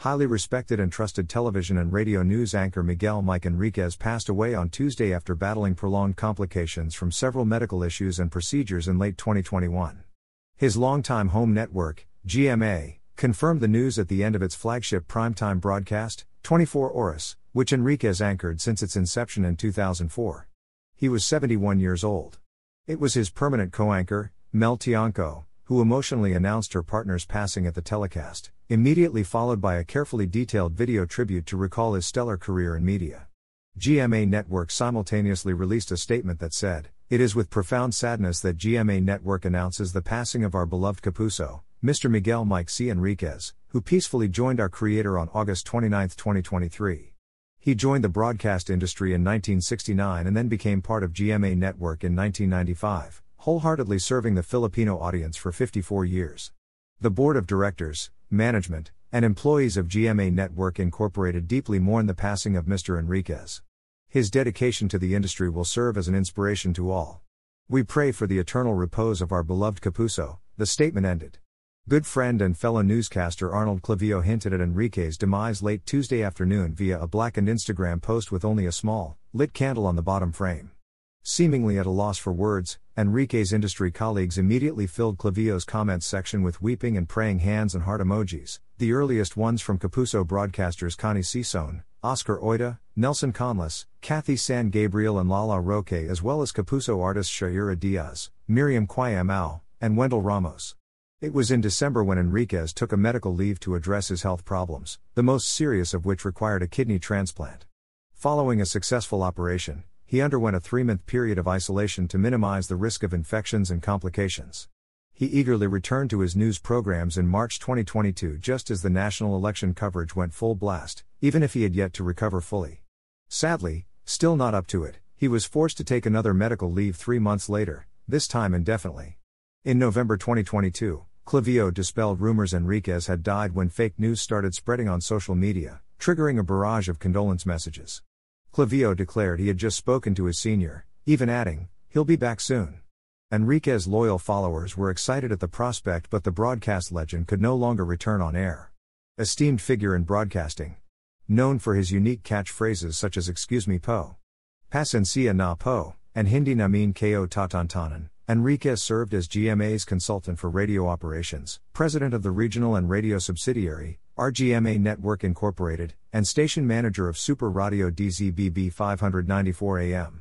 Highly respected and trusted television and radio news anchor Miguel Mike Enriquez passed away on Tuesday after battling prolonged complications from several medical issues and procedures in late 2021. His longtime home network, GMA, confirmed the news at the end of its flagship primetime broadcast, 24 Horas, which Enriquez anchored since its inception in 2004. He was 71 years old. It was his permanent co anchor, Mel Tiangco, who emotionally announced her partner's passing at the telecast, immediately followed by a carefully detailed video tribute to recall his stellar career in media. GMA Network simultaneously released a statement that said, It is with profound sadness that GMA Network announces the passing of our beloved Kapuso, Mr. Miguel Mike C. Enriquez, who peacefully joined our creator on August 29, 2023. He joined the broadcast industry in 1969 and then became part of GMA Network in 1995 wholeheartedly serving the Filipino audience for 54 years. The board of directors, management, and employees of GMA Network Incorporated deeply mourn the passing of Mr. Enriquez. His dedication to the industry will serve as an inspiration to all. We pray for the eternal repose of our beloved Kapuso, the statement ended. Good friend and fellow newscaster Arnold Clavio hinted at Enriquez's demise late Tuesday afternoon via a blackened Instagram post with only a small, lit candle on the bottom frame. Seemingly at a loss for words, Enriquez's industry colleagues immediately filled Clavio's comments section with weeping and praying hands and heart emojis, the earliest ones from Kapuso broadcasters Connie Sison, Oscar Oida, Nelson Canlas, Kathy San Gabriel and Lala Roque as well as Kapuso artists Shaira Diaz, Miriam Quiambao, and Wendell Ramos. It was in December when Enriquez took a medical leave to address his health problems, the most serious of which required a kidney transplant. Following a successful operation, he underwent a three month period of isolation to minimize the risk of infections and complications. He eagerly returned to his news programs in March 2022 just as the national election coverage went full blast, even if he had yet to recover fully. Sadly, still not up to it, he was forced to take another medical leave three months later, this time indefinitely. In November 2022, Clavio dispelled rumors Enriquez had died when fake news started spreading on social media, triggering a barrage of condolence messages. Clavio declared he had just spoken to his senior, even adding, he'll be back soon. Enriquez's loyal followers were excited at the prospect, but the broadcast legend could no longer return on air. Esteemed figure in broadcasting. Known for his unique catchphrases such as Excuse me Po. Pasencia na Po, and Hindi namin ko tatantanan, Enriquez served as GMA's consultant for radio operations, president of the regional and radio subsidiary, RGMA Network Incorporated, and station manager of Super Radio DZBB 594 AM.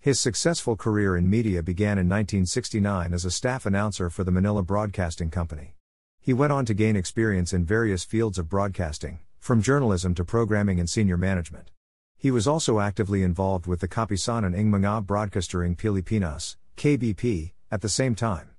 His successful career in media began in 1969 as a staff announcer for the Manila Broadcasting Company. He went on to gain experience in various fields of broadcasting, from journalism to programming and senior management. He was also actively involved with the Kapisanan ng Mga Broadcastering Pilipinas, KBP, at the same time.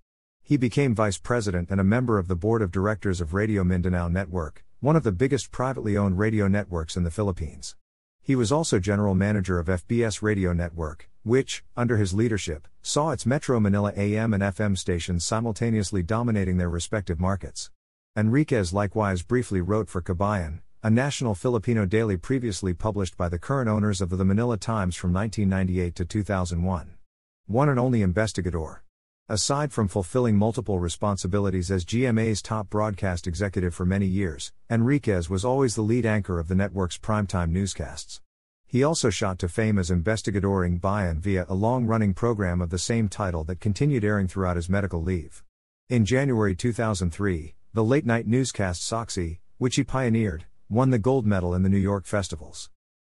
He became vice president and a member of the board of directors of Radio Mindanao Network, one of the biggest privately owned radio networks in the Philippines. He was also general manager of FBS Radio Network, which, under his leadership, saw its Metro Manila AM and FM stations simultaneously dominating their respective markets. Enriquez likewise briefly wrote for Kabayan, a national Filipino daily previously published by the current owners of the Manila Times from 1998 to 2001. One and only investigador. Aside from fulfilling multiple responsibilities as GMA's top broadcast executive for many years, Enriquez was always the lead anchor of the network's primetime newscasts. He also shot to fame as Investigador ng Bayan via a long running program of the same title that continued airing throughout his medical leave. In January 2003, the late night newscast Saksi, which he pioneered, won the gold medal in the New York festivals.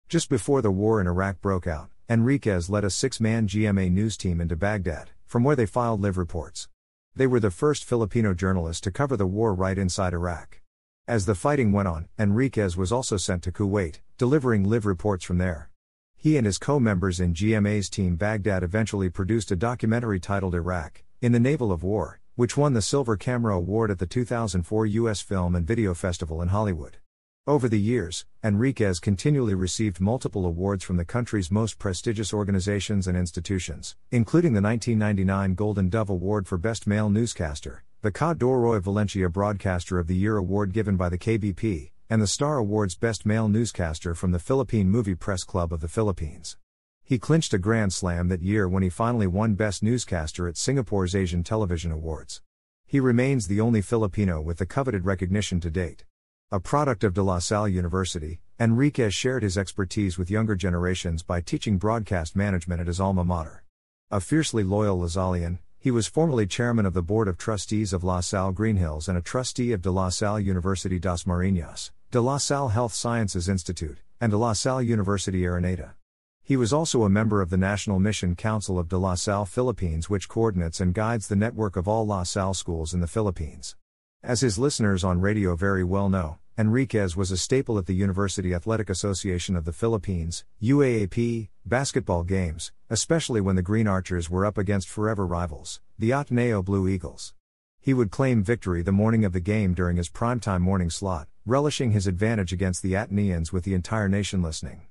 Just before the war in Iraq broke out, Enriquez led a six man GMA news team into Baghdad from where they filed live reports. They were the first Filipino journalists to cover the war right inside Iraq. As the fighting went on, Enriquez was also sent to Kuwait, delivering live reports from there. He and his co members in GMA's team Baghdad eventually produced a documentary titled Iraq, In the Navel of War, which won the Silver Camera Award at the 2004 U.S. Film and Video Festival in Hollywood. Over the years, Enriquez continually received multiple awards from the country's most prestigious organizations and institutions, including the 1999 Golden Dove Award for Best Male Newscaster, the Ka Doroy Valencia Broadcaster of the Year Award given by the KBP, and the Star Awards Best Male Newscaster from the Philippine Movie Press Club of the Philippines. He clinched a Grand Slam that year when he finally won Best Newscaster at Singapore's Asian Television Awards. He remains the only Filipino with the coveted recognition to date. A product of De La Salle University, Enriquez shared his expertise with younger generations by teaching broadcast management at his alma mater. A fiercely loyal Lasallian, he was formerly chairman of the Board of Trustees of La Salle Greenhills and a trustee of De La Salle University Dasmariñas, De La Salle Health Sciences Institute, and De La Salle University Araneta. He was also a member of the National Mission Council of De La Salle Philippines, which coordinates and guides the network of all La Salle schools in the Philippines. As his listeners on radio very well know, Enriquez was a staple at the University Athletic Association of the Philippines, UAAP, basketball games, especially when the Green Archers were up against forever rivals, the Ateneo Blue Eagles. He would claim victory the morning of the game during his primetime morning slot, relishing his advantage against the Ateneans with the entire nation listening.